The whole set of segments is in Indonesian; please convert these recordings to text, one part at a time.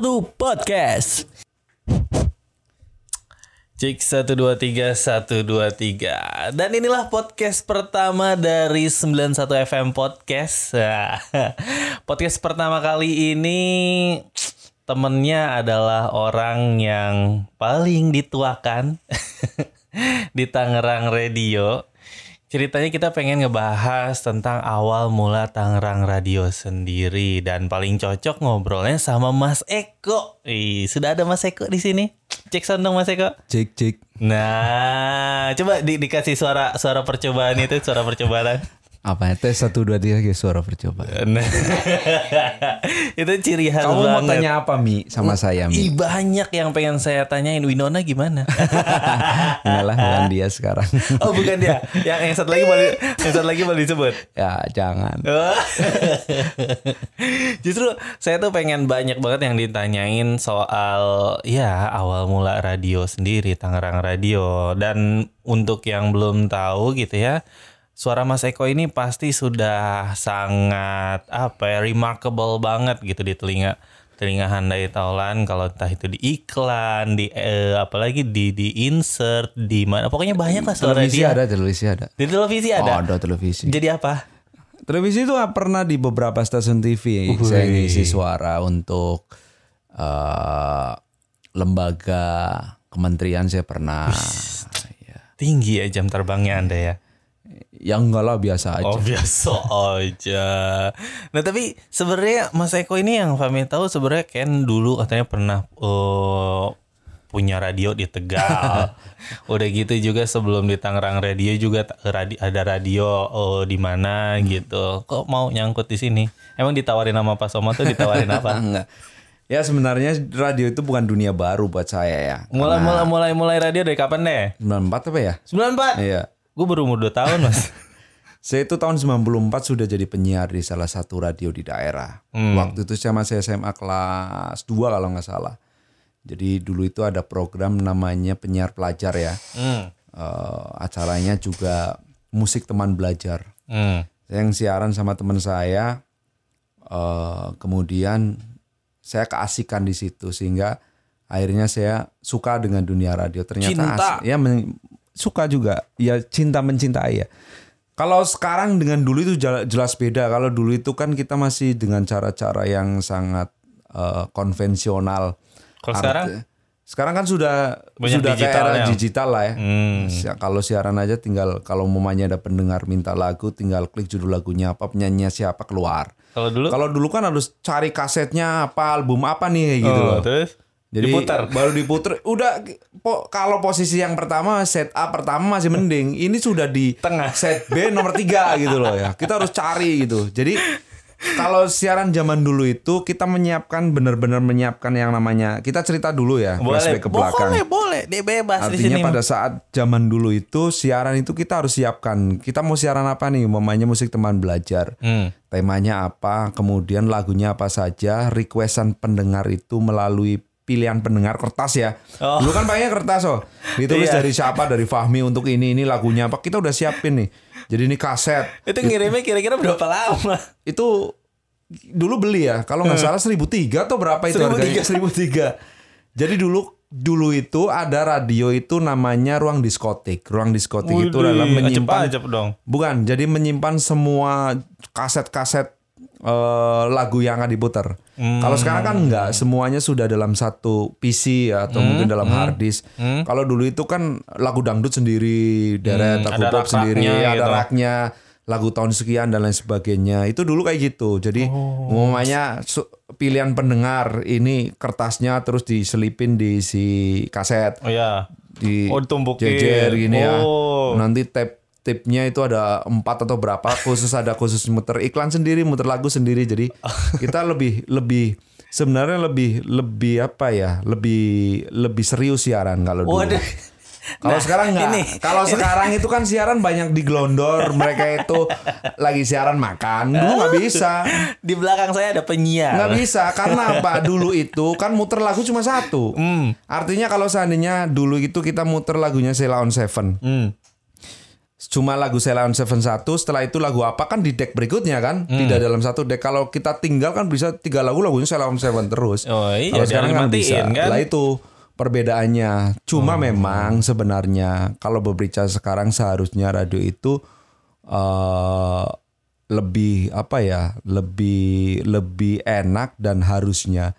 91 Podcast. Cek 123 123 Dan inilah podcast pertama dari 91 FM Podcast. Podcast pertama kali ini Temennya adalah orang yang paling dituakan Di Tangerang Radio Ceritanya kita pengen ngebahas tentang awal mula Tangerang Radio sendiri dan paling cocok ngobrolnya sama Mas Eko. Ih, sudah ada Mas Eko di sini. Cek sound dong Mas Eko. Cik cik. Nah, coba di, dikasih suara suara percobaan itu, suara percobaan. Apa tes satu dua tiga guys suara percobaan. Nah, itu ciri khas Kamu mau banget. tanya apa Mi sama saya Ih, Mi? banyak yang pengen saya tanyain Winona gimana? Enggak lah bukan dia sekarang. oh, bukan dia. Yang yang satu lagi boleh yang satu lagi boleh disebut. ya jangan. Justru saya tuh pengen banyak banget yang ditanyain soal ya awal mula radio sendiri Tangerang Radio dan untuk yang belum tahu gitu ya suara Mas Eko ini pasti sudah sangat apa ya remarkable banget gitu di telinga telinga Handai Taulan kalau entah itu di iklan di eh, apalagi di di insert di mana pokoknya banyak lah suara Televisi dia ada, televisi ada. di televisi Oh, ada ada televisi. jadi apa Televisi itu pernah di beberapa stasiun TV saya ngisi suara untuk eh, lembaga kementerian saya pernah. ya. tinggi ya jam terbangnya anda ya Ya enggak lah biasa aja. Oh biasa aja. Nah tapi sebenarnya Mas Eko ini yang kami tahu sebenarnya Ken dulu katanya pernah eh, punya radio di Tegal. Udah gitu juga sebelum di Tangerang Radio juga radi- ada radio oh, di mana gitu. Kok mau nyangkut di sini? Emang ditawarin sama Pak Somo tuh ditawarin apa? Enggak. Ya sebenarnya radio itu bukan dunia baru buat saya ya. mulai mulai mulai mulai radio dari kapan deh? 94 apa ya? 94. Iya. Gue baru umur 2 tahun mas. Saya itu tahun 94 sudah jadi penyiar di salah satu radio di daerah. Hmm. Waktu itu saya masih SMA kelas 2 kalau nggak salah. Jadi dulu itu ada program namanya penyiar pelajar ya. Hmm. Eh, acaranya juga musik teman belajar. Hmm. Saya yang siaran sama teman saya. eh, kemudian saya keasikan di situ sehingga akhirnya saya suka dengan dunia radio. Ternyata Cinta. ya men- suka juga. Ya cinta mencintai ya. Kalau sekarang dengan dulu itu jelas beda. Kalau dulu itu kan kita masih dengan cara-cara yang sangat eh, konvensional. Kalau sekarang? Sekarang kan sudah Banyak sudah ke era digitalnya. digital lah ya. Hmm. Kalau siaran aja tinggal kalau mamanya ada pendengar minta lagu, tinggal klik judul lagunya apa, penyanyinya siapa keluar. Kalau dulu Kalau dulu kan harus cari kasetnya apa, album apa nih kayak gitu Oh, loh. terus Jadi diputar. baru diputer. Udah po, kalau posisi yang pertama set A pertama masih mending. Ini sudah di Tengah. set B nomor tiga gitu loh ya. Kita harus cari gitu. Jadi kalau siaran zaman dulu itu kita menyiapkan benar-benar menyiapkan yang namanya kita cerita dulu ya boleh flashback ke belakang. boleh boleh dia bebas di Artinya sini pada saat zaman dulu itu siaran itu kita harus siapkan. Kita mau siaran apa nih? Mamanya musik teman belajar. Hmm. Temanya apa? Kemudian lagunya apa saja? Requestan pendengar itu melalui pilihan pendengar kertas ya. Oh. Dulu kan pakainya kertas oh. Ditulis Iya. dari siapa? Dari Fahmi untuk ini ini lagunya apa? Kita udah siapin nih. Jadi ini kaset. itu ngirimnya kira-kira berapa lama Itu dulu beli ya. Kalau nggak salah 1003 atau berapa itu 1003. harganya? 1003. Jadi dulu dulu itu ada radio itu namanya ruang diskotik. Ruang diskotik itu Widih, adalah menyimpan dong bukan, jadi menyimpan semua kaset-kaset eh, lagu yang akan diputar. Kalau sekarang kan enggak, semuanya sudah dalam satu PC ya, atau mungkin dalam hard disk. Kalau dulu itu kan lagu dangdut sendiri, deret, Hmm, lagu pop sendiri, rak-raknya ada gitu. raknya, lagu tahun sekian dan lain sebagainya. Itu dulu kayak gitu. Jadi Oh. umumnya pilihan pendengar ini kertasnya terus diselipin di si kaset oh ya di Oh, ditumpukin. jejer gini ya. Oh. Nanti tap tipnya itu ada empat atau berapa khusus ada khusus muter. Iklan sendiri muter lagu sendiri. Jadi kita lebih lebih sebenarnya lebih lebih apa ya? Lebih lebih serius siaran kalau dulu. Waduh. kalau Nah, sekarang enggak ini, kalau sekarang itu kan siaran banyak digelondor mereka itu lagi siaran makan. Dulu nggak bisa. Di belakang saya ada penyiar. Nggak bisa karena apa? Dulu itu kan muter lagu cuma satu. Hmm. artinya kalau seandainya dulu itu kita muter lagunya Sheila on Seven. Hmm. Cuma lagu Ceylon Seven satu setelah itu lagu apa kan di deck berikutnya kan Hmm. tidak dalam satu deck kalau kita tinggal kan bisa tiga lagu lagunya Ceylon Seven terus Oh iya, kalau sekarang kan bisa kan? lah itu perbedaannya cuma Oh. memang sebenarnya kalau berbicara sekarang seharusnya radio itu eh lebih apa ya lebih lebih enak dan harusnya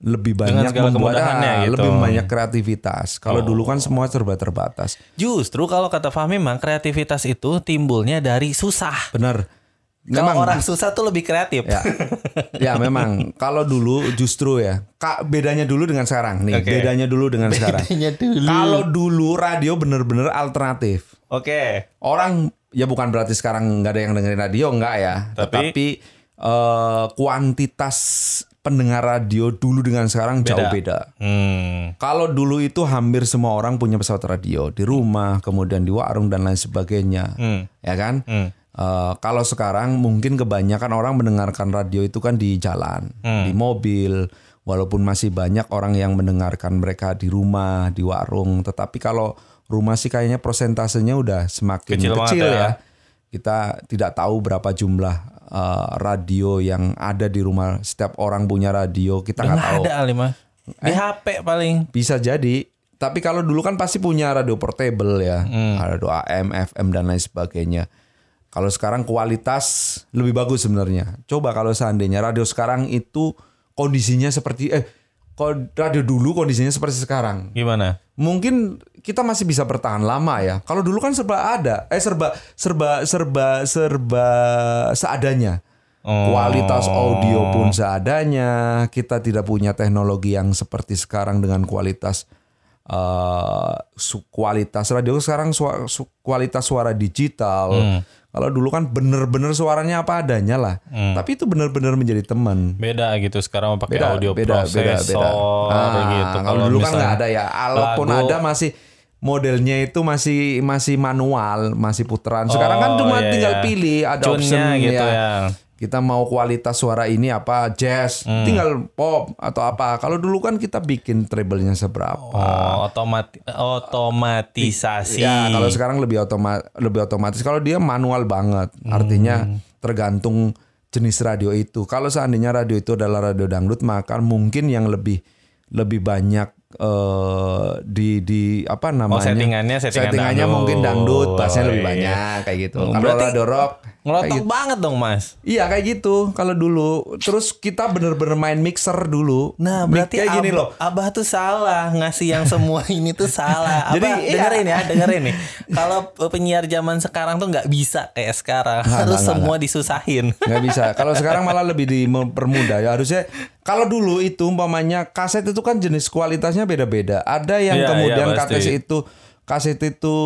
lebih banyak membuat kemudahannya ah, gitu. lebih banyak kreativitas kalau dulu kan semua serba terbatas Justru kalau kata Fahmi memang kreativitas itu timbulnya dari susah. benar Kalau memang orang susah tuh lebih kreatif. ya ya memang kalau dulu justru ya kak bedanya dulu dengan sekarang nih Oke. bedanya dulu dengan sekarang Bedanya dulu. kalau dulu radio bener-bener alternatif Oke. orang ya bukan berarti sekarang nggak ada yang dengerin radio nggak ya Tapi- tetapi eh, kuantitas pendengar radio dulu dengan sekarang jauh beda Hmm. kalau dulu itu hampir semua orang punya pesawat radio di rumah kemudian di warung dan lain sebagainya Hmm. ya kan Hmm. Eh, kalau sekarang mungkin kebanyakan orang mendengarkan radio itu kan di jalan, Hmm. di mobil, walaupun masih banyak orang yang mendengarkan mereka di rumah, di warung. Tetapi kalau rumah sih kayaknya prosentasenya udah semakin Kecil kecil, ya. ya. Kita tidak tahu berapa jumlah eh, radio yang ada di rumah. Setiap orang punya radio, kita nggak tahu. ada Alima. Di HP paling. Bisa jadi. Tapi kalau dulu kan pasti punya radio portable ya, Hmm. radio AM, FM dan lain sebagainya. Kalau sekarang kualitas lebih bagus sebenarnya. Coba kalau seandainya radio sekarang itu kondisinya seperti eh radio dulu kondisinya seperti sekarang. Gimana? Mungkin kita masih bisa bertahan lama ya. Kalau dulu kan serba ada, eh serba serba serba serba seadanya. Oh. Kualitas audio pun seadanya. Kita tidak punya teknologi yang seperti sekarang dengan kualitas eh su- kualitas radio sekarang sua- su- kualitas suara digital. Hmm. Kalau dulu kan bener-bener suaranya apa adanya lah. Hmm. Tapi itu bener-bener menjadi teman. Beda gitu sekarang pakai Beda, audio beda, beda, processor beda. Ah, gitu. Kalau dulu kan nggak ada ya. Kalaupun lagu- ada masih modelnya itu masih masih manual, masih puteran. Sekarang kan Oh, cuma iya, tinggal iya. pilih ada Tune-nya option gitu ya. ya. Kita mau kualitas suara ini apa jazz, Hmm. tinggal pop atau apa. Kalau dulu kan kita bikin treble-nya seberapa. Oh, otomati otomatisasi. Ya, kalau sekarang lebih otoma lebih otomatis. Kalau dia manual banget, artinya Hmm. tergantung jenis radio itu. Kalau seandainya radio itu adalah radio dangdut, maka mungkin yang lebih lebih banyak eh di di apa namanya? Oh, settingannya- settingan settingannya dangdut. mungkin dangdut, bassnya Oh, lebih iya. banyak kayak gitu. Oh, Kalau radio rock Ngelotok gitu. banget dong, Mas. Iya kayak gitu kalau dulu. Terus kita bener-bener main mixer dulu. Nah, berarti kayak gini loh. Abah tuh salah ngasih yang semua ini tuh salah. Abah Jadi, iya. dengerin ya, dengerin nih. Kalau penyiar zaman sekarang tuh nggak bisa kayak sekarang. Nggak, Harus nggak, semua disusahin. nggak bisa. Kalau sekarang malah lebih dipermudah ya harusnya. Kalau dulu itu umpamanya kaset itu kan jenis kualitasnya beda-beda. Ada yang Iya, kemudian iya, pasti. kaset itu kaset itu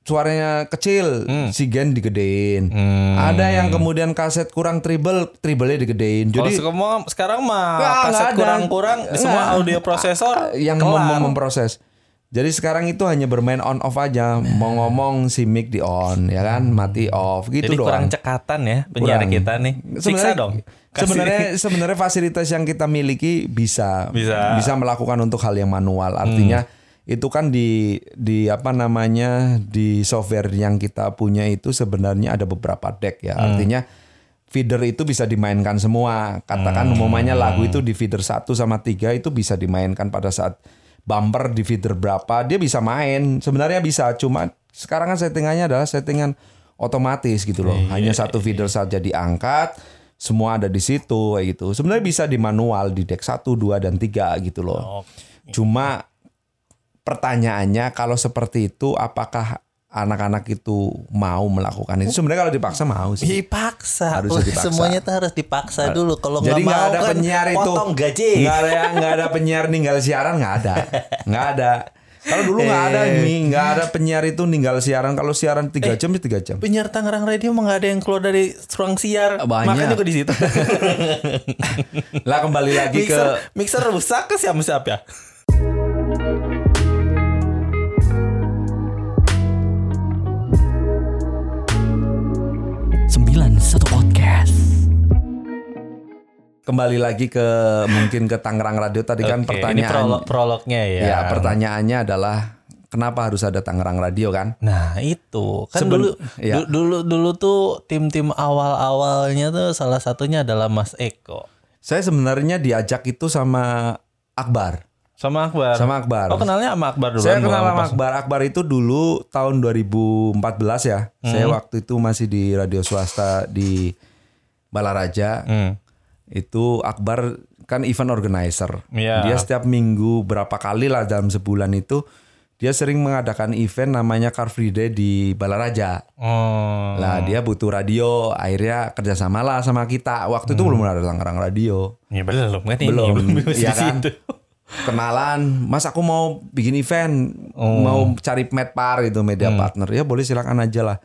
suaranya kecil, si gen digedein. Hmm. Ada yang kemudian kaset kurang treble, treble-nya digedein. Kalau Jadi semua sekarang mah nggak kaset kurang-kurang semua audio prosesor yang kelar. mem- mem- memproses. Jadi sekarang itu hanya bermain on off aja. Mau ngomong si mic di on, ya kan, mati off gitu Jadi doang. kurang cekatan ya penyiar Kurang. kita nih. Siksa Sebenarnya- dong. Kasih. Sebenarnya sebenarnya fasilitas yang kita miliki bisa Bisa. melakukan untuk hal yang manual. Artinya itu kan di di apa namanya di software yang kita punya itu sebenarnya ada beberapa deck ya. Artinya feeder itu bisa dimainkan semua. Katakan umumnya lagu itu di feeder 1 sama 3 itu bisa dimainkan pada saat bumper di feeder berapa dia bisa main. Sebenarnya bisa, cuma sekarang kan settingannya adalah settingan otomatis gitu loh. Hanya satu feeder saja diangkat, semua ada di situ kayak gitu. Sebenarnya bisa di manual di deck 1, 2 dan 3 gitu loh. Cuma pertanyaannya kalau seperti itu apakah anak-anak itu mau melakukan itu? Sebenarnya kalau dipaksa mau sih. Dipaksa. Wah, dipaksa. Semuanya tuh harus dipaksa dulu. Kalau nggak Jadi mau ada kan penyiar itu. potong gaji. Nggak ada nggak ada penyiar ninggal siaran nggak ada. Nggak ada. Kalau dulu nggak ada Eh. nih, nggak ada penyiar itu ninggal siaran. Kalau siaran tiga jam ya tiga jam. Penyiar Tangerang Radio mah nggak ada yang keluar dari ruang siar. Banyak. Makanya juga di situ. Lah kembali lagi ke mixer, mixer rusak ke siapa siapa ya? Sembilan satu podcast. kembali lagi ke mungkin ke Tangerang Radio tadi kan Oke, ini pertanyaan prolog prolognya ya. Ya, pertanyaannya adalah kenapa harus ada Tangerang Radio kan? Nah itu kan Seben- dulu du- dulu dulu tuh tim-tim awal-awalnya tuh salah satunya adalah Mas Eko Saya sebenarnya diajak itu sama Akbar. Sama Akbar. Sama Akbar. Oh kenalnya sama Akbar dulu. Saya kenal sama Akbar. Akbar itu dulu tahun 2014 ya. Saya Hmm. waktu itu masih di radio swasta di Balaraja. Hmm. Itu Akbar kan event organizer. Iya. Dia setiap minggu berapa kali lah dalam sebulan itu dia sering mengadakan event namanya Car Free Day di Balaraja. Oh. Lah dia butuh radio, akhirnya kerjasama lah sama kita. Waktu itu belum ada Tangerang Radio. Ya belum kan Belum, iya di kan? Kenalan, Mas aku mau bikin event, mau cari med par itu media partner. Ya boleh silakan aja lah.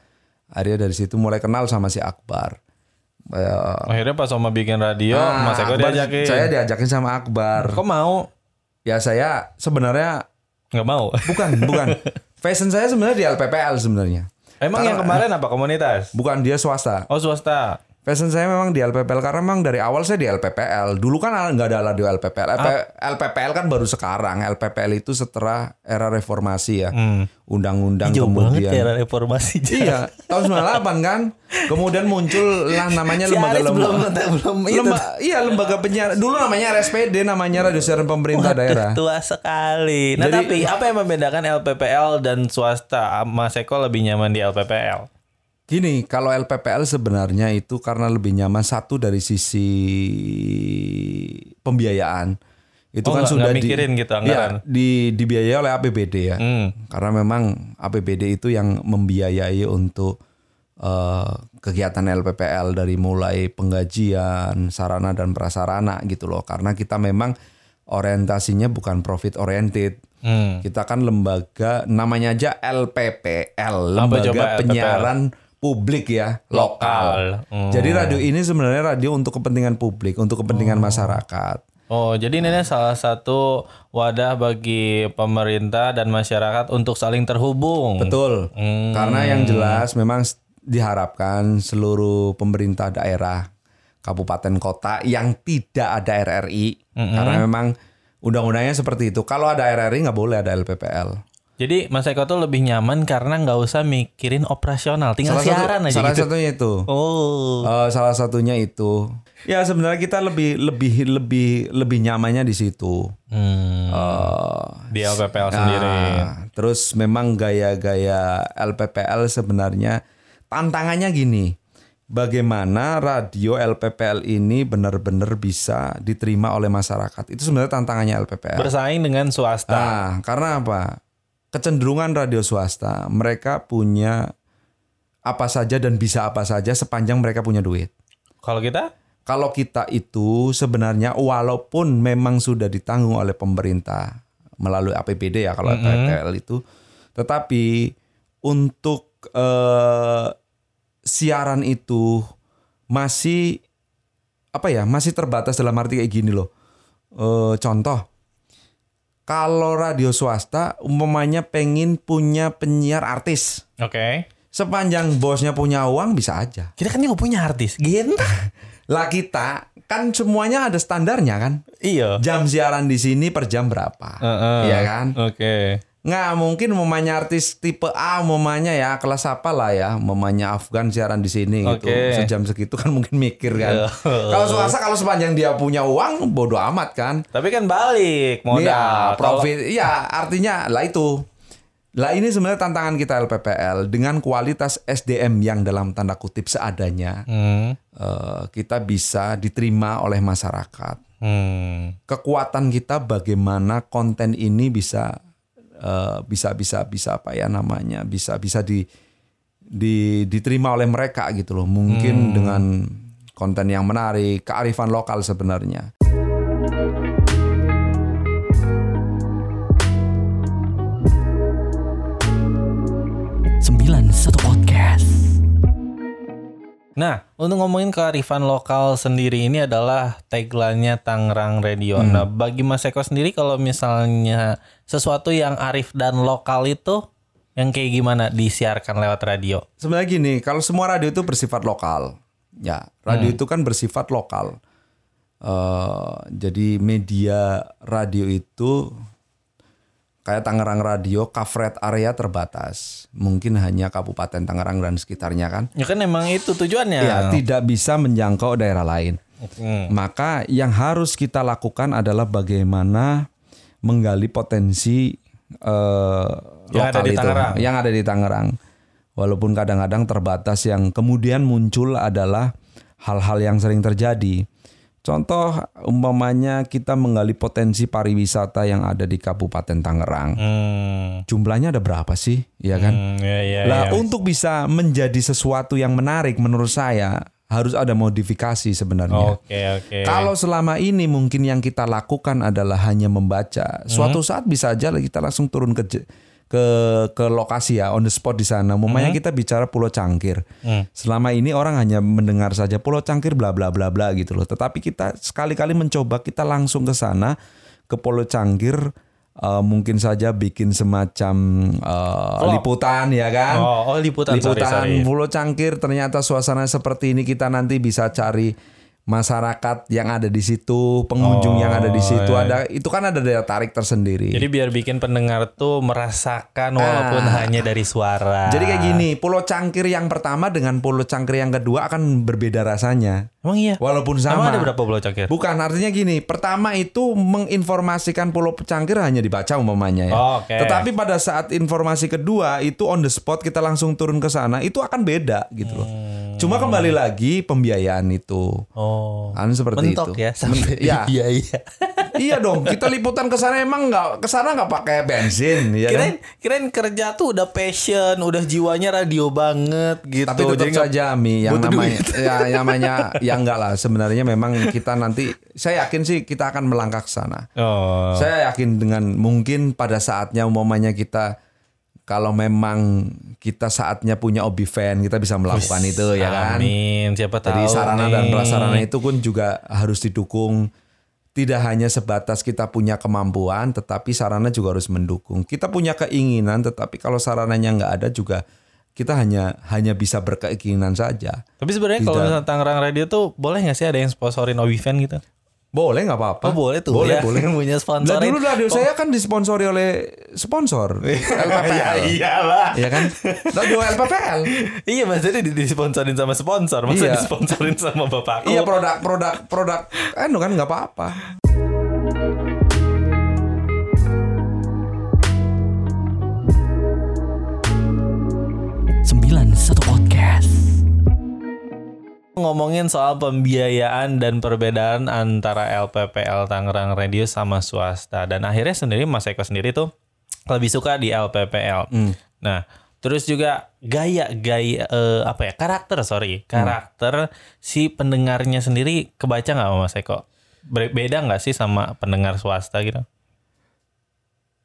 Akhirnya dari situ mulai kenal sama si Akbar. Eh, Akhirnya pas Oma bikin radio, nah, Mas Eko Akbar, diajakin. Saya diajakin sama Akbar. Kok mau? Ya saya sebenarnya Nggak mau. bukan, bukan. Fashion saya sebenarnya di LPPL sebenarnya. Emang yang kemarin apa komunitas? Bukan dia swasta. Oh swasta. Fashion saya memang di LPPL karena memang dari awal saya di LPPL. Dulu kan nggak ada radio LPPL. LP- LPPL kan baru sekarang. LPPL itu setelah era reformasi ya. Undang-undang Jauh banget kemudian. ya era reformasi. Iya, tahun 98 kan. Kemudian muncul lah namanya Si lembaga belum lembaga. belum itu. Lemba- iya lembaga penyiar. Dulu namanya RSPD, namanya Radio Siaran Pemerintah Daerah. Tua sekali. Nah tapi Jadi- apa yang membedakan LPPL dan swasta? Mas Eko lebih nyaman di LPPL. Gini, kalau LPPL sebenarnya itu karena lebih nyaman satu dari sisi pembiayaan. Itu Oh, kan nggak- sudah nggak mikirin di, gitu anggaran? Iya, di dibiayai oleh APBD ya. Hmm. Karena memang APBD itu yang membiayai untuk eh, kegiatan LPPL dari mulai penggajian, sarana dan prasarana gitu loh. Karena kita memang orientasinya bukan profit oriented. Hmm. Kita kan lembaga namanya aja LPPL, Lembaga coba LPPL? Publik ya, lokal. Lokal. Hmm. Jadi radio ini sebenarnya radio untuk kepentingan publik, untuk kepentingan masyarakat. Oh, jadi ini salah satu wadah bagi pemerintah dan masyarakat untuk saling terhubung. Betul. Hmm. Karena yang jelas memang diharapkan seluruh pemerintah daerah, kabupaten kota yang tidak ada RRI, karena memang undang-undangnya seperti itu. Kalau ada RRI nggak boleh ada LPPL. Jadi Mas Eko tuh lebih nyaman karena nggak usah mikirin operasional, tinggal Salah satu- siaran aja salah gitu. satunya itu. Oh. Eh, salah satunya itu. Ya sebenarnya kita lebih lebih lebih lebih nyamannya di situ. Hmm. Eh, Di LPPL sendiri. Nah, terus memang gaya-gaya LPPL sebenarnya tantangannya gini. Bagaimana radio LPPL ini benar-benar bisa diterima oleh masyarakat. Itu sebenarnya tantangannya LPPL. Bersaing dengan swasta. Nah, karena apa? Kecenderungan radio swasta, mereka punya apa saja dan bisa apa saja sepanjang mereka punya duit. Kalau kita? Kalau kita itu sebenarnya walaupun memang sudah ditanggung oleh pemerintah melalui APBD ya kalau PPL itu, tetapi untuk eh, siaran itu masih apa ya masih terbatas dalam arti kayak gini loh. Eh, contoh, kalau radio swasta umpamanya pengen punya penyiar artis, Oke. sepanjang bosnya punya uang bisa aja. Kita kan juga punya artis. Genta. Lah kita kan semuanya ada standarnya kan. iya. Jam siaran di sini per jam berapa? Heeh. Iya kan? Oke. Nggak mungkin mamanya artis tipe A mamanya ya kelas apa lah ya mamanya Afgan siaran di sini gitu Oke. sejam segitu kan mungkin mikir kan Iya. kalau swasta kalau sepanjang dia punya uang bodoh amat kan Tapi kan balik modal. Iya, profit iya artinya lah itu lah ini sebenarnya tantangan kita LPPL dengan kualitas SDM yang dalam tanda kutip seadanya Hmm. eh, kita bisa diterima oleh masyarakat Hmm. kekuatan kita bagaimana konten ini bisa eh, bisa bisa bisa apa ya namanya bisa bisa di, di diterima oleh mereka gitu loh. Mungkin dengan konten yang menarik kearifan lokal sebenarnya. 91 Podcast. Nah, untuk ngomongin kearifan lokal sendiri ini adalah tagline-nya Tangerang Radio. Nah, bagi Mas Eko sendiri kalau misalnya sesuatu yang arif dan lokal itu yang kayak gimana disiarkan lewat radio? sebenarnya gini kalau semua radio itu bersifat lokal ya radio itu kan bersifat lokal Eh, jadi media radio itu Kayak Tangerang Radio, coverage area terbatas. Mungkin hanya Kabupaten Tangerang dan sekitarnya kan. Ya kan emang itu tujuannya. Ya, tidak bisa menjangkau daerah lain. Hmm. Maka yang harus kita lakukan adalah bagaimana menggali potensi eh, Yang lokal ada di itu, Tangerang. yang ada di Tangerang. Walaupun kadang-kadang terbatas yang kemudian muncul adalah hal-hal yang sering terjadi. Contoh umpamanya kita menggali potensi pariwisata yang ada di Kabupaten Tangerang. Hmm. Jumlahnya ada berapa sih? Ya kan? Hmm, ya, ya, Lah ya. untuk bisa menjadi sesuatu yang menarik menurut saya harus ada modifikasi sebenarnya. Oke, oke. Kalau selama ini mungkin yang kita lakukan adalah hanya membaca, suatu saat bisa aja kita langsung turun ke ke ke lokasi ya on the spot di sana. Umpamanya kita bicara Pulau Cangkir. Selama ini orang hanya mendengar saja Pulau Cangkir bla bla bla bla gitu loh. Tetapi kita sekali-kali mencoba kita langsung ke sana ke Pulau Cangkir eh, mungkin saja bikin semacam eh, Vlog. liputan ya kan. Oh, oh liputan, sorry, liputan sorry. Pulau Cangkir ternyata suasana seperti ini kita nanti bisa cari masyarakat yang ada di situ, pengunjung yang ada di situ iya. ada itu kan ada daya tarik tersendiri. Jadi biar bikin pendengar tuh merasakan walaupun Ah. hanya dari suara. Jadi kayak gini, Pulau Cangkir yang pertama dengan Pulau Cangkir yang kedua akan berbeda rasanya. Emang iya. Walaupun sama. Emang ada berapa pulau cangkir? Bukan, artinya gini, pertama itu menginformasikan Pulau Cangkir hanya dibaca umpamanya ya. Oh, oke. Tetapi pada saat informasi kedua itu on the spot kita langsung turun ke sana, itu akan beda gitu loh. Cuma kembali lagi pembiayaan itu. Oh. Kan seperti Mentok itu. ya sampai Iya. iya iya. iya dong, kita liputan ke sana emang nggak ke sana nggak pakai bensin ya kan? Kirain kirain kerja tuh udah passion, udah jiwanya radio banget gitu. Tapi tetap saja Mi yang namanya duit. ya yang namanya ya enggak lah sebenarnya memang kita nanti saya yakin sih kita akan melangkah ke sana. Oh. Saya yakin dengan mungkin pada saatnya umpamanya kita kalau memang kita saatnya punya obi fan kita bisa melakukan itu ya kan. Amin. Siapa tahu. Jadi sarana dan nih. prasarana itu pun juga harus didukung. Tidak hanya sebatas kita punya kemampuan, tetapi sarana juga harus mendukung. Kita punya keinginan, tetapi kalau sarananya nggak ada juga kita hanya hanya bisa berkeinginan saja. Tapi sebenarnya kalau misalnya Tangerang Radio tuh boleh nggak sih ada yang sponsorin Obivan gitu? Boleh nggak apa-apa? Oh boleh tuh. Boleh ya. boleh. punya Lah sponsorin. dulu radio saya kan disponsori oleh sponsor LPPL. iyalah. Iya kan? Radio LPPL. Iya maksudnya di- disponsorin sama sponsor, masa Iya. disponsorin sama bapakku? Iya produk produk produk anu kan nggak apa-apa. podcast. Ngomongin soal pembiayaan dan perbedaan antara LPPL Tangerang Radio sama swasta dan akhirnya sendiri Mas Eko sendiri tuh lebih suka di LPPL. Nah, terus juga gaya gaya eh, apa ya karakter sorry karakter si pendengarnya sendiri kebaca nggak sama Mas Eko? Beda nggak sih sama pendengar swasta gitu?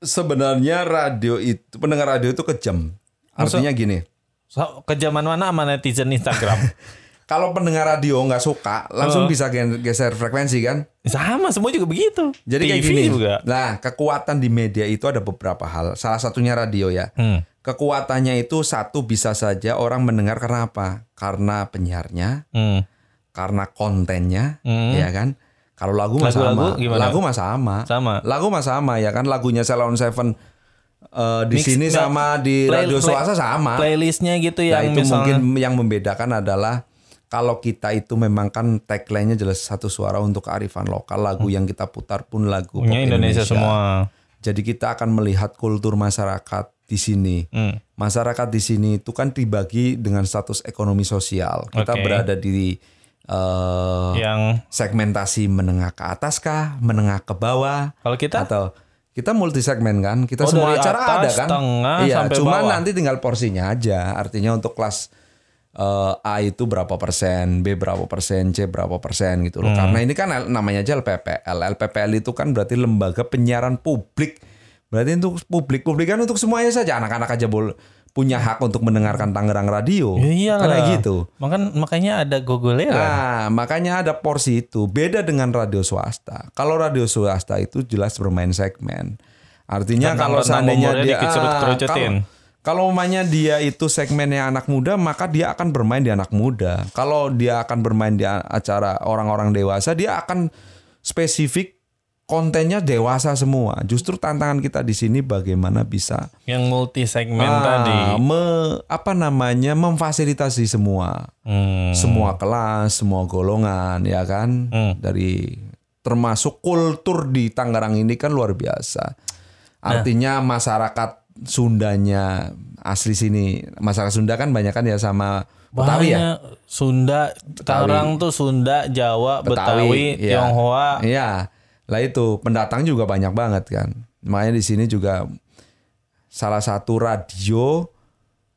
Sebenarnya radio itu pendengar radio itu kejam. Artinya gini, So, kejaman mana sama netizen Instagram? kalau pendengar radio nggak suka, langsung Oh. bisa geser frekuensi kan? sama semua juga begitu. Jadi kayak TV gini. juga. Nah, kekuatan di media itu ada beberapa hal. Salah satunya radio ya. Hmm. Kekuatannya itu satu bisa saja orang mendengar karena apa? Karena penyiarnya, Hmm. karena kontennya, Hmm. ya kan? Kalau lagu mah sama. gimana? Lagu mah sama. Sama. Lagu mah sama ya kan lagunya Salon Seven eh, di Mix- sini sama di play- radio play- swasta sama. Playlistnya gitu Nah, yang itu misalnya mungkin yang membedakan adalah kalau kita itu memang kan tagline-nya jelas satu suara untuk kearifan lokal. Lagu yang kita putar pun lagu Hmm. punya pop Indonesia, semua. Jadi kita akan melihat kultur masyarakat di sini. Hmm. Masyarakat di sini itu kan dibagi dengan status ekonomi sosial. Kita Oke. berada di eh, Yang segmentasi menengah ke atas kah, menengah ke bawah, kalau kita atau kita multi segmen kan? Kita Oh, semua acara atas, ada kan? tengah, iya, sampai bawah. nanti tinggal porsinya aja. Artinya untuk kelas eh, A itu berapa persen, B berapa persen, C berapa persen gitu loh. Hmm. Karena ini kan L- namanya aja LPPL. LPPL itu kan berarti lembaga penyiaran publik. Berarti untuk publik, publik kan untuk semuanya saja. Anak-anak aja boleh punya hak untuk mendengarkan Tangerang Radio. Ya iyalah. Karena gitu. Makan makanya ada gogolera. Nah, makanya ada porsi itu. Beda dengan radio swasta. Kalau radio swasta itu jelas bermain segmen. Artinya Tentang- kalau seandainya dia ah, kalau kalau umpamanya dia itu segmennya anak muda, maka dia akan bermain di anak muda. Kalau dia akan bermain di acara orang-orang dewasa, dia akan spesifik kontennya dewasa semua. Justru tantangan kita di sini bagaimana bisa Yang multi segmen ah, tadi. me- apa namanya memfasilitasi semua Hmm. semua kelas, semua golongan ya kan. Hmm. Dari termasuk kultur di Tangerang ini kan luar biasa. Artinya masyarakat Sundanya asli sini. Masyarakat Sunda kan banyak kan ya sama Betawi ya. Sunda, Tangerang tuh Sunda, Jawa, Betawi, iya. Tionghoa. Iya. Lah itu pendatang juga banyak banget kan. Makanya di sini juga salah satu radio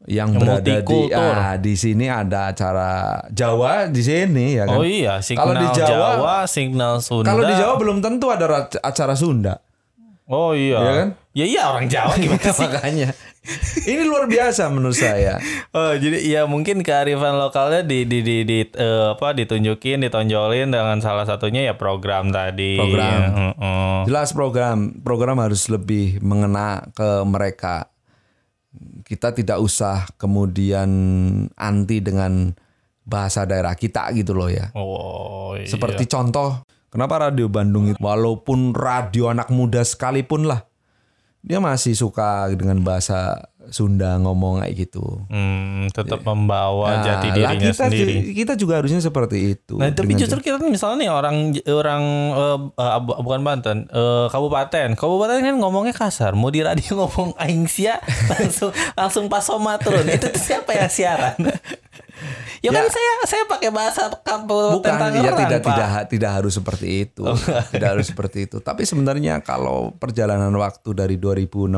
yang, Yang berada di ah, di sini ada acara Jawa di sini ya kan. Oh iya, signal Kalau di Jawa, Jawa- signal Sunda. Kalau di Jawa belum tentu ada ra- acara Sunda. Oh iya. Iya kan? Ya iya orang Jawa gimana sih? Makanya ini luar biasa menurut saya. Oh, jadi ya mungkin kearifan lokalnya di di di, di eh, apa ditunjukin, ditonjolin dengan salah satunya ya program tadi. Program. Heeh. Jelas program program harus lebih mengena ke mereka. Kita tidak usah kemudian anti dengan bahasa daerah kita gitu loh ya. Oh, iya. Seperti contoh, kenapa radio Bandung itu walaupun radio anak muda sekalipun lah, dia masih suka dengan bahasa Sunda ngomong kayak gitu. Hmm, tetap membawa jati Nah, lah dirinya kita, sendiri. kita juga harusnya seperti itu. Nah, tapi justru kita misalnya nih orang orang eh, bu- bukan Banten, eh, kabupaten. Kabupaten kan ngomongnya kasar. Mau di radio ngomong aing sia langsung langsung pas soma turun. Itu siapa yang siaran? ya, kan Ya. saya saya pakai bahasa kabupaten Bukan, ya Tangerang, tidak Pak. tidak tidak harus seperti itu, tidak harus seperti itu. Tapi sebenarnya kalau perjalanan waktu dari 2016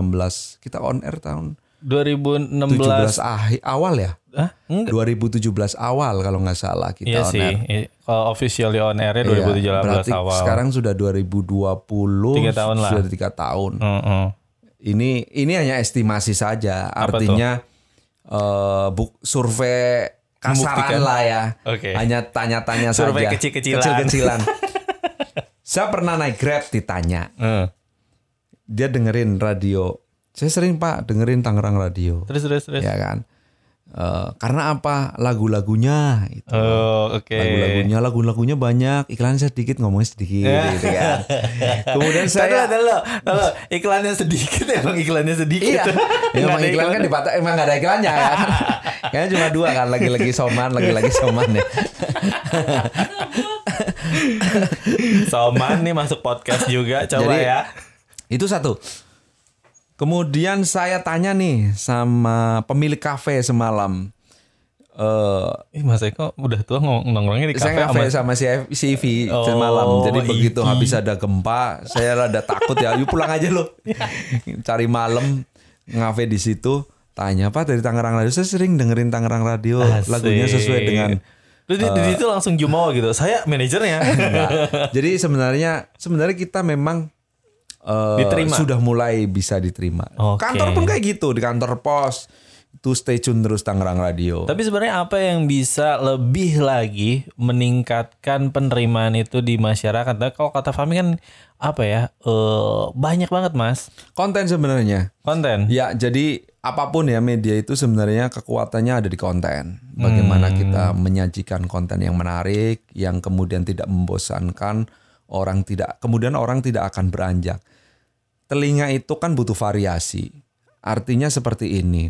kita on air tahun 2016 17 akhir awal ya, Hah? Enggak. 2017 awal kalau nggak salah kita Iya on sih. air. Kalau officially on air-nya Iya, 2017 berarti awal. sekarang sudah 2020, Tiga tahun lah. sudah tiga tahun. Heeh. Ini ini hanya estimasi saja, artinya eh, buk, survei kasaran lah ya, Oke. hanya tanya-tanya saja, Survei kecil-kecilan. Kecil-kecilan. Saya pernah naik Grab ditanya, Heeh. dia dengerin radio. Saya sering pak dengerin Tangerang Radio, Terus terus terus. ya kan? Eh, karena apa? Lagu-lagunya itu. Oh, oke. Lagu-lagunya, lagu-lagunya banyak, iklannya sedikit, ngomongnya sedikit, gitu kan. Kemudian Saya dulu, dulu, iklannya sedikit emang iklannya sedikit. iya, Nggak emang ada iklan kan di Batak emang gak ada iklannya kan. Kayaknya cuma dua kan, lagi-lagi soman, lagi-lagi soman ya. Soman nih masuk podcast juga coba Jadi- ya. Itu satu. Kemudian saya tanya nih sama pemilik kafe semalam. Eh Mas Eko udah tua ngomong nongkrongnya di kafe saya ngafe sama sama si si Ivi Oh, semalam. Jadi begitu habis ada gempa, saya rada takut ya. Yuk pulang aja lo. Cari malam ngafe di situ. Tanya Pak dari Tangerang Radio. Saya sering dengerin Tangerang Radio. Asik. Lagunya sesuai dengan Terus di, di situ langsung jumawa gitu. Saya manajernya. Jadi sebenarnya sebenarnya kita memang eh, Diterima. sudah mulai bisa diterima. Oke. Kantor pun kayak gitu di kantor pos. Itu stay tune terus Tangerang Radio. Tapi sebenarnya apa yang bisa lebih lagi meningkatkan penerimaan itu di masyarakat? Nah, kalau kata Fami kan apa ya? eh banyak banget Mas Konten sebenarnya. konten. Ya, jadi apa pun ya media itu sebenarnya kekuatannya ada di konten. Bagaimana kita menyajikan konten yang menarik, yang kemudian tidak membosankan, orang tidak kemudian orang tidak akan beranjak. Telinga itu kan butuh variasi. Artinya seperti ini.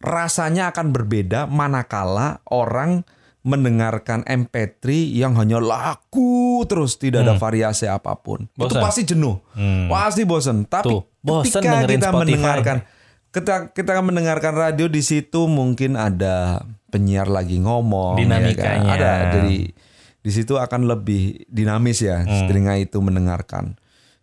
Rasanya akan berbeda manakala orang mendengarkan MP3 yang hanya lagu terus tidak ada variasi apa pun. Itu Bosan. pasti jenuh. Pasti bosen. Tapi Tuh, bosen ketika kita Spotify. mendengarkan kita kita mendengarkan radio di situ mungkin ada penyiar lagi ngomong ya kan? Dinamikanya. ada jadi di situ akan lebih dinamis ya Hmm. telinga itu mendengarkan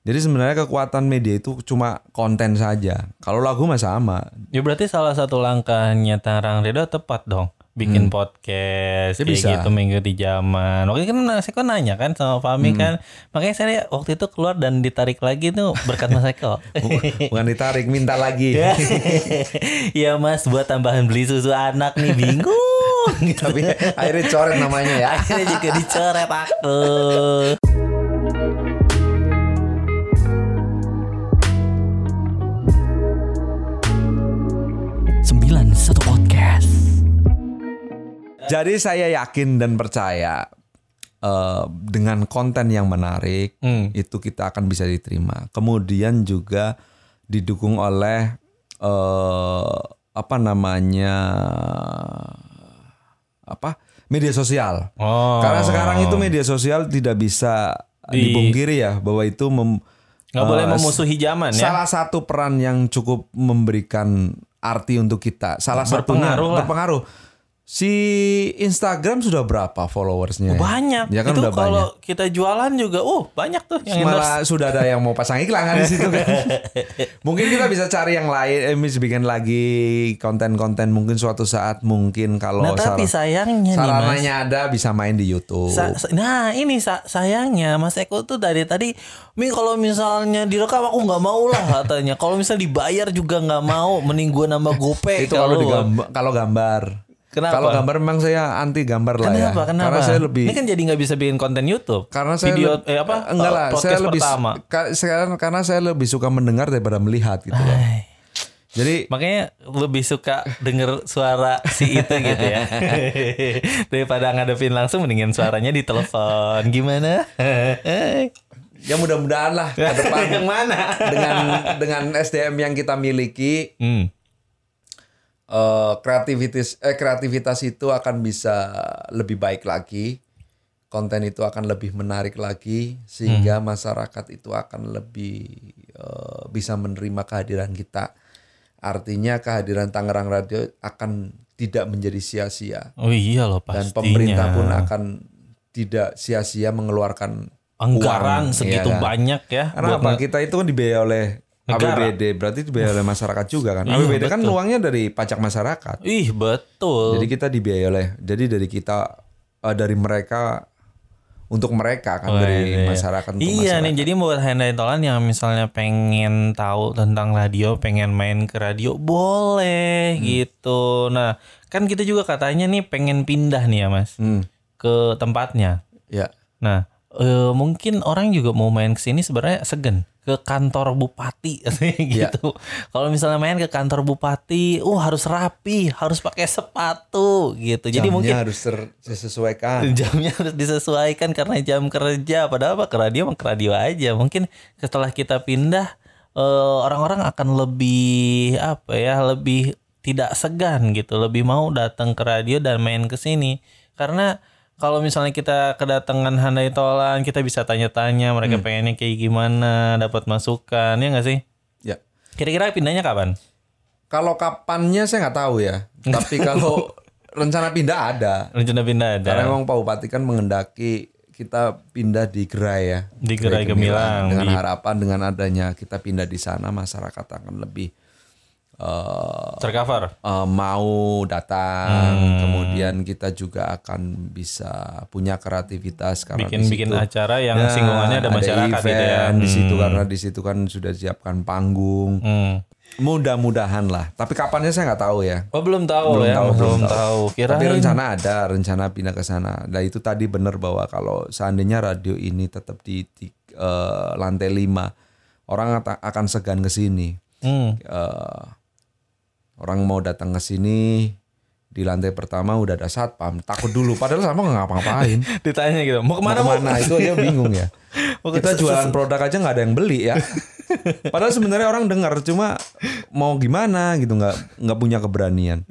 jadi sebenarnya kekuatan media itu cuma konten saja kalau lagu mah sama Ya berarti salah satu langkahnya Tangerang Radio tepat dong. Bikin podcast Ya, kayak bisa. gitu minggu di zaman. Waktu itu kan saya kok nanya kan sama Fami kan. Makanya saya waktu itu keluar dan ditarik lagi tuh berkat Mas Eko. bukan ditarik minta lagi Iya mas buat tambahan beli susu anak nih bingung. tapi akhirnya coret namanya ya Akhirnya juga dicoret aku. Sembilan satu podcast. Jadi saya yakin dan percaya eh, dengan konten yang menarik Hmm. itu kita akan bisa diterima. Kemudian juga didukung oleh eh, apa namanya apa media sosial. Oh. Karena sekarang itu media sosial tidak bisa Di- dipungkiri ya bahwa itu mem- nggak boleh eh, memusuhi zaman ya. salah satu peran yang cukup memberikan arti untuk kita. Salah satunya Berpengaruh lah. berpengaruh. Si Instagram sudah berapa followersnya? ya? Banyak. Ya kan itu udah kalau banyak. kita jualan juga, uh banyak tuh yang endorse. Malah sudah ada yang mau pasang iklan kan di situ kan. mungkin kita bisa cari yang lain, eh, bikin lagi konten-konten mungkin suatu saat mungkin kalau Nah tapi sar- sayangnya nih mas. sarananya ada bisa main di YouTube. Sa- nah ini sa- sayangnya Mas Eko tuh dari tadi Mi kalau misalnya direkam aku nggak mau lah katanya Kalau misalnya dibayar juga nggak mau Mending gue nambah gope itu kalau digambar, kalau gambar. Kenapa? Kalau gambar memang saya anti gambar lah ya. Kenapa? Kenapa? Karena saya lebih Ini kan jadi nggak bisa bikin konten YouTube karena saya Video leb- eh apa enggak eh, lah podcast saya lebih pertama ka- sekarang karena saya lebih suka mendengar daripada melihat gitu loh. Jadi Makanya lebih suka denger suara si itu gitu ya Daripada ngadepin langsung Mendingan suaranya di telepon Gimana? ya mudah-mudahan lah ke depan Yang mana? dengan dengan SDM yang kita miliki Hmm. Eh, kreativitas eh, kreativitas itu akan bisa lebih baik lagi. Konten itu akan lebih menarik lagi sehingga masyarakat itu akan lebih eh, bisa menerima kehadiran kita. Artinya kehadiran Tangerang Radio akan tidak menjadi sia-sia Oh iya loh dan pastinya pemerintah pun akan tidak sia-sia mengeluarkan anggaran uang, segitu kan? banyak ya Karena buat apa? Kita itu kan dibiayai oleh Negara. APBD, berarti dibiayai oleh masyarakat juga kan. Iya, APBD kan betul. uangnya dari pajak masyarakat. Ih betul. Jadi kita dibiayai oleh jadi dari kita eh, dari mereka untuk mereka kan Wah, dari iya. masyarakat untuk Iya masyarakat. nih jadi buat handai tolan yang misalnya pengen tahu tentang radio, pengen main ke radio, boleh Hmm. gitu. Nah kan kita juga katanya nih pengen pindah nih ya mas Hmm, ke tempatnya. ya. Nah eh, mungkin orang juga mau main ke sini sebenarnya segen ke kantor bupati Iya. gitu. Kalau misalnya main ke kantor bupati, uh harus rapi, harus pakai sepatu gitu. Jadi Jamnya mungkin harus disesuaikan. jamnya harus disesuaikan karena jam kerja padahal apa ke radio mah ke radio aja mungkin setelah kita pindah eh, orang-orang akan lebih apa ya lebih tidak segan gitu lebih mau datang ke radio dan main ke sini karena kalau misalnya kita kedatangan handai tolan kita bisa tanya-tanya mereka pengennya kayak gimana dapat masukan ya nggak sih Ya. kira-kira pindahnya kapan Kalau kapannya saya nggak tahu ya. Tapi kalau rencana pindah ada. rencana pindah ada Karena memang Pak Bupati kan mengendaki kita pindah di Gerai ya. Di Gerai Gemilang, Dengan di- harapan dengan adanya kita pindah di sana masyarakat akan lebih eh, tercover eh, mau datang. Hmm. Kemudian kita juga akan bisa punya kreativitas karena bikin bikin acara yang Ya, singgungannya ada masyarakat gitu ya event di situ karena di situ kan sudah siapkan panggung. Hmm. Mudah-mudahan lah. Tapi kapannya saya nggak tahu ya. Oh belum tahu Belum ya, tahu, belum, belum tahu. Kira Tapi rencana ada, rencana pindah ke sana. Nah itu tadi benar bahwa kalau seandainya radio ini tetap di, di, eh, lantai 5 orang akan segan ke sini. Hmm. Eh, orang mau datang ke sini di lantai pertama udah ada satpam, takut dulu. Padahal sama nggak ngapa-ngapain. Ditanya gitu, mau ke mana Mau mau? ke mana itu aja bingung ya. Mau Kita jualan produk aja nggak ada yang beli ya. Padahal sebenarnya orang dengar cuma mau gimana gitu nggak nggak punya keberanian.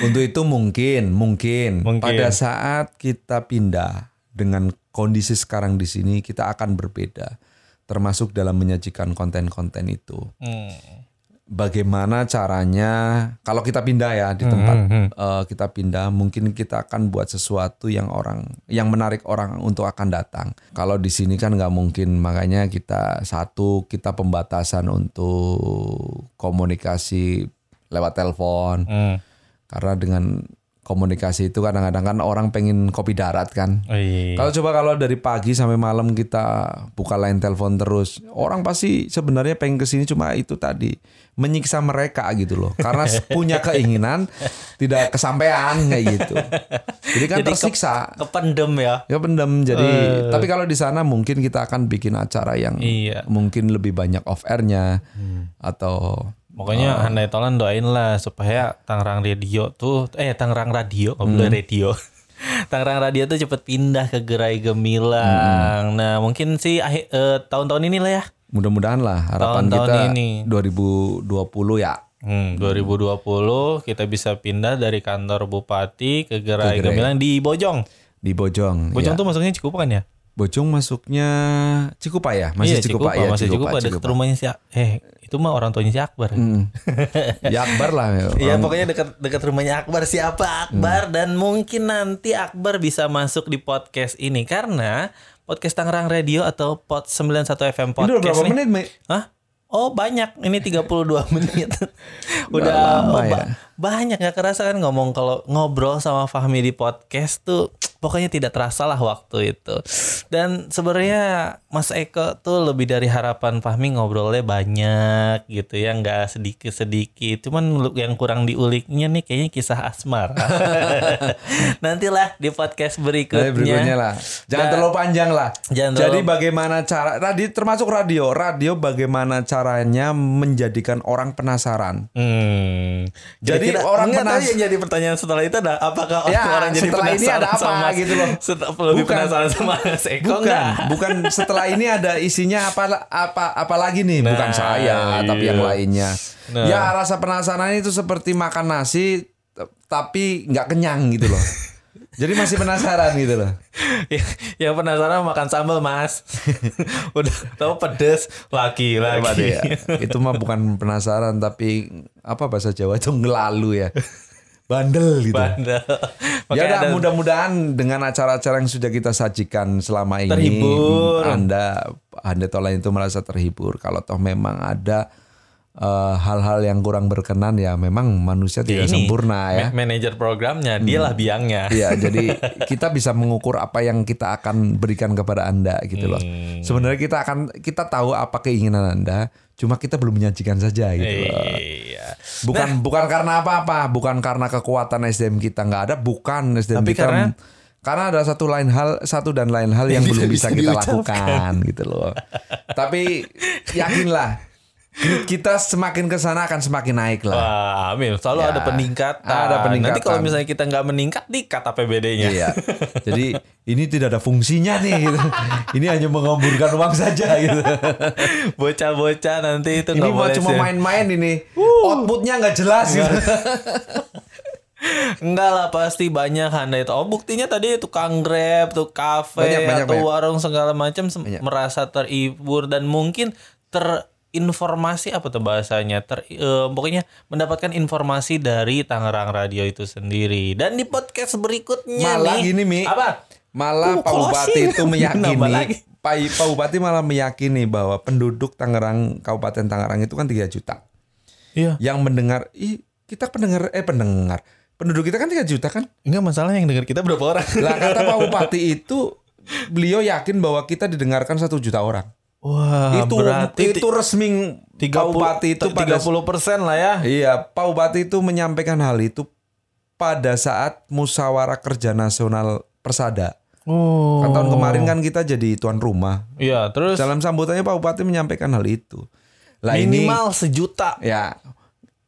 Untuk itu mungkin, mungkin Mungkin. pada saat kita pindah dengan kondisi sekarang di sini kita akan berbeda, termasuk dalam menyajikan konten-konten itu. Hmm. Bagaimana caranya kalau kita pindah ya di tempat eh, kita pindah, mungkin kita akan buat sesuatu yang orang yang menarik orang untuk akan datang. Kalau di sini kan nggak mungkin, makanya kita satu kita pembatasan untuk komunikasi lewat telepon. Hmm. Karena dengan komunikasi itu kadang-kadang kan orang pengen kopi darat kan. Oh, iya. Kalau coba kalau dari pagi sampai malam kita buka line telepon terus, orang pasti sebenarnya pengen ke sini cuma itu tadi menyiksa mereka gitu loh, karena punya keinginan tidak kesampaian kayak gitu. Jadi kan Jadi ke- tersiksa, Kependem ya. ya pendem. Jadi tapi kalau di sana mungkin kita akan bikin acara yang Iya. mungkin lebih banyak off airnya atau Pokoknya Handai Tolan doain lah supaya Tangerang Radio tuh eh Tangerang Radio, nggak boleh radio. Tangerang Radio tuh cepet pindah ke Gerai Gemilang. Nah, mungkin sih akhir eh, tahun-tahun ini lah ya. Mudah-mudahan lah harapan Tahun-tahun kita ini. 2020 ya. Hmm, 2020 kita bisa pindah dari kantor bupati ke Gerai Ke Gerai. Gemilang di Bojong. Di Bojong. Bojong ya. tuh masuknya cukup kan ya? Bojong masuknya Cikupa ya? Masih iya, Cikupa, Cikupa, ya, masih Cikupa, dekat rumahnya si eh itu mah orang tuanya si Akbar. Hmm. ya Akbar lah. ya. Iya pokoknya dekat dekat rumahnya Akbar siapa Akbar dan mungkin nanti Akbar bisa masuk di podcast ini karena podcast Tangerang Radio atau Pod 91 FM Ini podcast berapa nih. menit, Mei? Hah? Oh banyak, ini 32 menit. Udah lama oh, ya. Banyak gak kerasa kan ngomong kalau ngobrol sama Fahmi di podcast tuh pokoknya tidak terasa lah waktu itu. Dan sebenarnya Mas Eko tuh lebih dari harapan Fahmi ngobrolnya banyak gitu ya, nggak sedikit-sedikit. Cuman lu- yang kurang diuliknya nih kayaknya kisah asmara. Nantilah di podcast berikutnya. Nah, berikutnya lah. Jangan Dan- terlalu panjang lah. Jangan Jadi terlalu- bagaimana cara tadi termasuk radio. Radio bagaimana caranya menjadikan orang penasaran. Hmm. Jadi Kira-kira- orang enggak penas- tahu yang jadi pertanyaan setelah itu ada apakah Ya, orang jadi setelah ini penasaran ada apa sama gitu loh. Setelah lebih Bukan. penasaran sama Mas Eko Bukan, enggak? bukan setelah ini ada isinya apa apa apa lagi nih, bukan Nah, saya tapi iya. yang lainnya. Nah. Ya rasa penasaran itu seperti makan nasi tapi nggak kenyang gitu loh. Jadi masih penasaran gitu loh. yang penasaran makan sambal Mas. Udah tahu pedes lagi lagi. ya? Itu mah bukan penasaran tapi apa bahasa Jawa itu ngelalu ya. Bandel gitu. Bandel. Ya udah, ada- mudah-mudahan dengan acara-acara yang sudah kita sajikan selama ini Terhibur. Anda Anda Tolan itu merasa terhibur kalau toh memang ada eh, hal-hal yang kurang berkenan ya memang manusia tidak ini, sempurna ya. ma- Manajer programnya, dialah biangnya. Iya, jadi kita bisa mengukur apa yang kita akan berikan kepada Anda gitu loh. Hmm. Sebenarnya kita akan kita tahu apa keinginan Anda, cuma kita belum menyajikan saja gitu loh. Iya. Bukan bukan karena apa-apa, bukan karena kekuatan SDM kita nggak ada, bukan SDM Tapi kita karena- karena ada satu lain hal, satu dan lain hal yang belum bisa bisa kita diucapkan. lakukan gitu loh. Tapi yakinlah kita semakin ke sana akan semakin naik lah. Wah, amin. Selalu Ya, ada peningkatan. ada peningkatan. Nanti kalau misalnya kita nggak meningkat, dikat APBD-nya. Iya. Jadi ini tidak ada fungsinya nih gitu. Ini hanya mengamburkan uang saja gitu. Bocah-bocah nanti itu Ini mau cuma main-main ini. Outputnya nggak jelas gitu. Enggak lah pasti banyak handai itu. Oh buktinya tadi tukang grab, tuh kafe Banyak, banyak, atau banyak. warung segala macam merasa terhibur dan mungkin terinformasi apa tuh bahasanya ter eh, pokoknya mendapatkan informasi dari Tangerang Radio itu sendiri dan di podcast berikutnya Malah nih gini Mi. apa Malah Pak Bupati itu meyakini. Pak, Pak Bupati malah meyakini bahwa penduduk Tangerang Kabupaten Tangerang itu kan 3 juta. iya Yang mendengar ih kita pendengar eh pendengar. Penduduk kita kan 3 juta kan? enggak masalah yang dengar kita berapa orang Lah kata Pak Bupati itu beliau yakin bahwa kita didengarkan satu juta orang. Wah itu berarti itu resmi Pak Bupati itu pada 30 persen lah ya Iya, Pak Bupati itu menyampaikan hal itu pada saat musyawarah kerja nasional Persada. oh Kan tahun kemarin kan kita jadi tuan rumah. iya terus Dalam sambutannya Pak Bupati menyampaikan hal itu. Lah ini minimal sejuta ya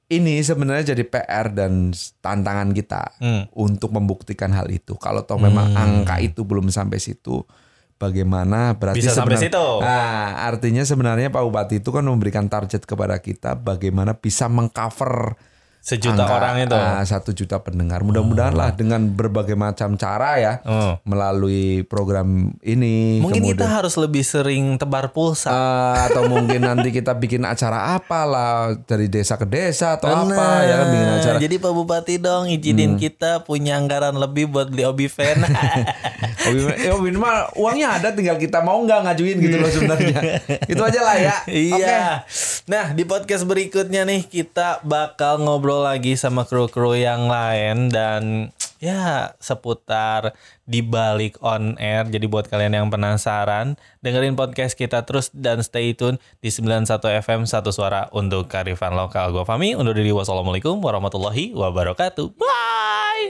ini sebenarnya jadi PR dan tantangan kita Hmm. untuk membuktikan hal itu. Kalau toh memang angka itu belum sampai situ, bagaimana berarti Bisa sampai situ. Nah, artinya sebenarnya Pak Bupati itu kan memberikan target kepada kita bagaimana bisa mengcover sejuta angka, orang itu. ah, satu juta pendengar. Mudah-mudahan lah dengan berbagai macam cara ya Oh. melalui program ini. Mungkin kita kemudian- harus lebih sering tebar pulsa. Ah, atau mungkin nanti kita bikin acara apalah dari desa ke desa atau apa ya kan bikin acara. Jadi Pak Bupati dong izinin kita punya anggaran lebih buat beli obi fan. Obi, eh, Obi mah uangnya ada tinggal kita mau nggak ngajuin gitu loh sebenarnya. Itu aja lah ya. Oke. iya. Nah, di podcast berikutnya nih kita bakal ngobrol lagi sama kru-kru yang lain dan ya seputar di balik on air. Jadi buat kalian yang penasaran, dengerin podcast kita terus dan stay tune di 91 FM satu suara untuk karifan lokal. Gua Fami undur diri wassalamualaikum warahmatullahi wabarakatuh. Bye.